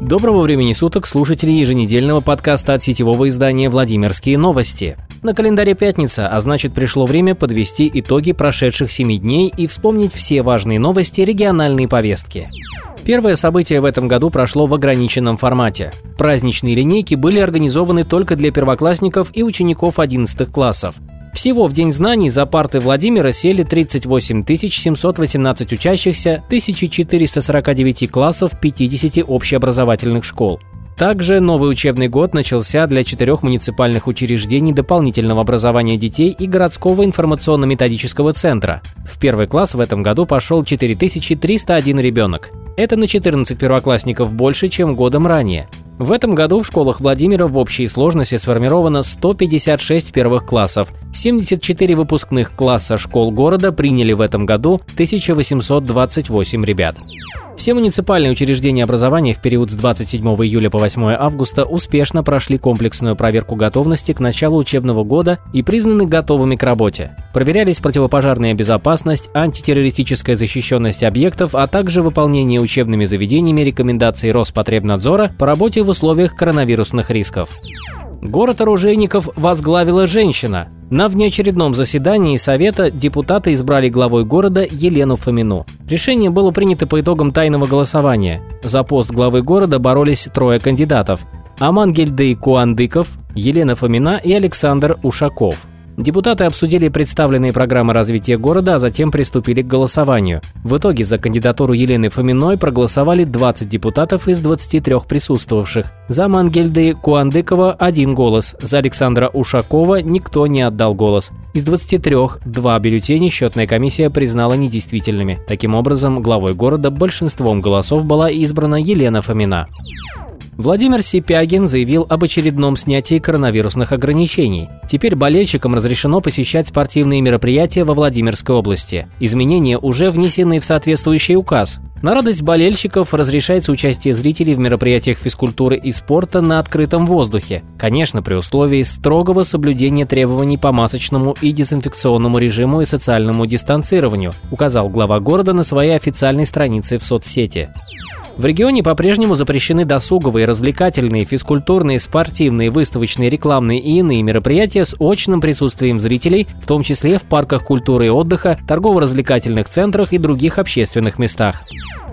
Доброго времени суток, слушатели еженедельного подкаста от сетевого издания «Владимирские новости». На календаре пятница, а значит пришло время подвести итоги прошедших семи дней и вспомнить все важные новости региональной повестки. Первое событие в этом году прошло в ограниченном формате. Праздничные линейки были организованы только для первоклассников и учеников 11 классов. Всего в День знаний за парты Владимира сели 38 718 учащихся 1449 классов 50 общеобразовательных школ. Также новый учебный год начался для четырех муниципальных учреждений дополнительного образования детей и городского информационно-методического центра. В первый класс в этом году пошел 4301 ребенок. Это на 14 первоклассников больше, чем годом ранее. В этом году в школах Владимира в общей сложности сформировано 156 первых классов. 74 выпускных класса школ города приняли в этом году 1828 ребят. Все муниципальные учреждения образования в период с 27 июля по 8 августа успешно прошли комплексную проверку готовности к началу учебного года и признаны готовыми к работе. Проверялись противопожарная безопасность, антитеррористическая защищенность объектов, а также выполнение учебными заведениями рекомендаций Роспотребнадзора по работе в условиях коронавирусных рисков. Город оружейников возглавила женщина. На внеочередном заседании Совета депутаты избрали главой города Елену Фомину. Решение было принято по итогам тайного голосования. За пост главы города боролись трое кандидатов – Амангельдей Куандыков, Елена Фомина и Александр Ушаков – Депутаты обсудили представленные программы развития города, а затем приступили к голосованию. В итоге за кандидатуру Елены Фоминой проголосовали 20 депутатов из 23 присутствовавших. За Мангельды Куандыкова – один голос, за Александра Ушакова никто не отдал голос. Из 23 два бюллетеня счетная комиссия признала недействительными. Таким образом, главой города большинством голосов была избрана Елена Фомина. Владимир Сипягин заявил об очередном снятии коронавирусных ограничений. Теперь болельщикам разрешено посещать спортивные мероприятия во Владимирской области. Изменения уже внесены в соответствующий указ. На радость болельщиков разрешается участие зрителей в мероприятиях физкультуры и спорта на открытом воздухе. Конечно, при условии строгого соблюдения требований по масочному и дезинфекционному режиму и социальному дистанцированию, указал глава города на своей официальной странице в соцсети. В регионе по-прежнему запрещены досуговые, развлекательные, физкультурные, спортивные, выставочные, рекламные и иные мероприятия с очным присутствием зрителей, в том числе в парках культуры и отдыха, торгово-развлекательных центрах и других общественных местах.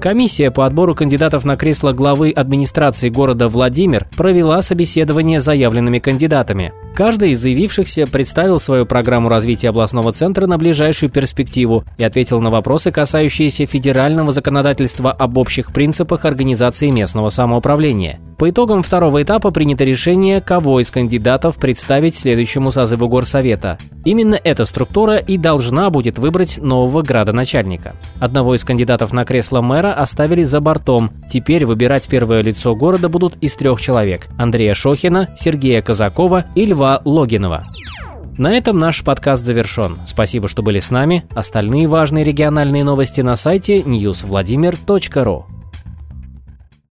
Комиссия по отбору кандидатов на кресло главы администрации города Владимир провела собеседование с заявленными кандидатами. Каждый из заявившихся представил свою программу развития областного центра на ближайшую перспективу и ответил на вопросы, касающиеся федерального законодательства об общих принципах организации местного самоуправления. По итогам второго этапа принято решение, кого из кандидатов представить следующему созыву горсовета. Именно эта структура и должна будет выбрать нового градоначальника. Одного из кандидатов на кресло мэра оставили за бортом. Теперь выбирать первое лицо города будут из трех человек – Андрея Шохина, Сергея Казакова и Льва Логинова. На этом наш подкаст завершен. Спасибо, что были с нами. Остальные важные региональные новости на сайте newsvladimir.ru.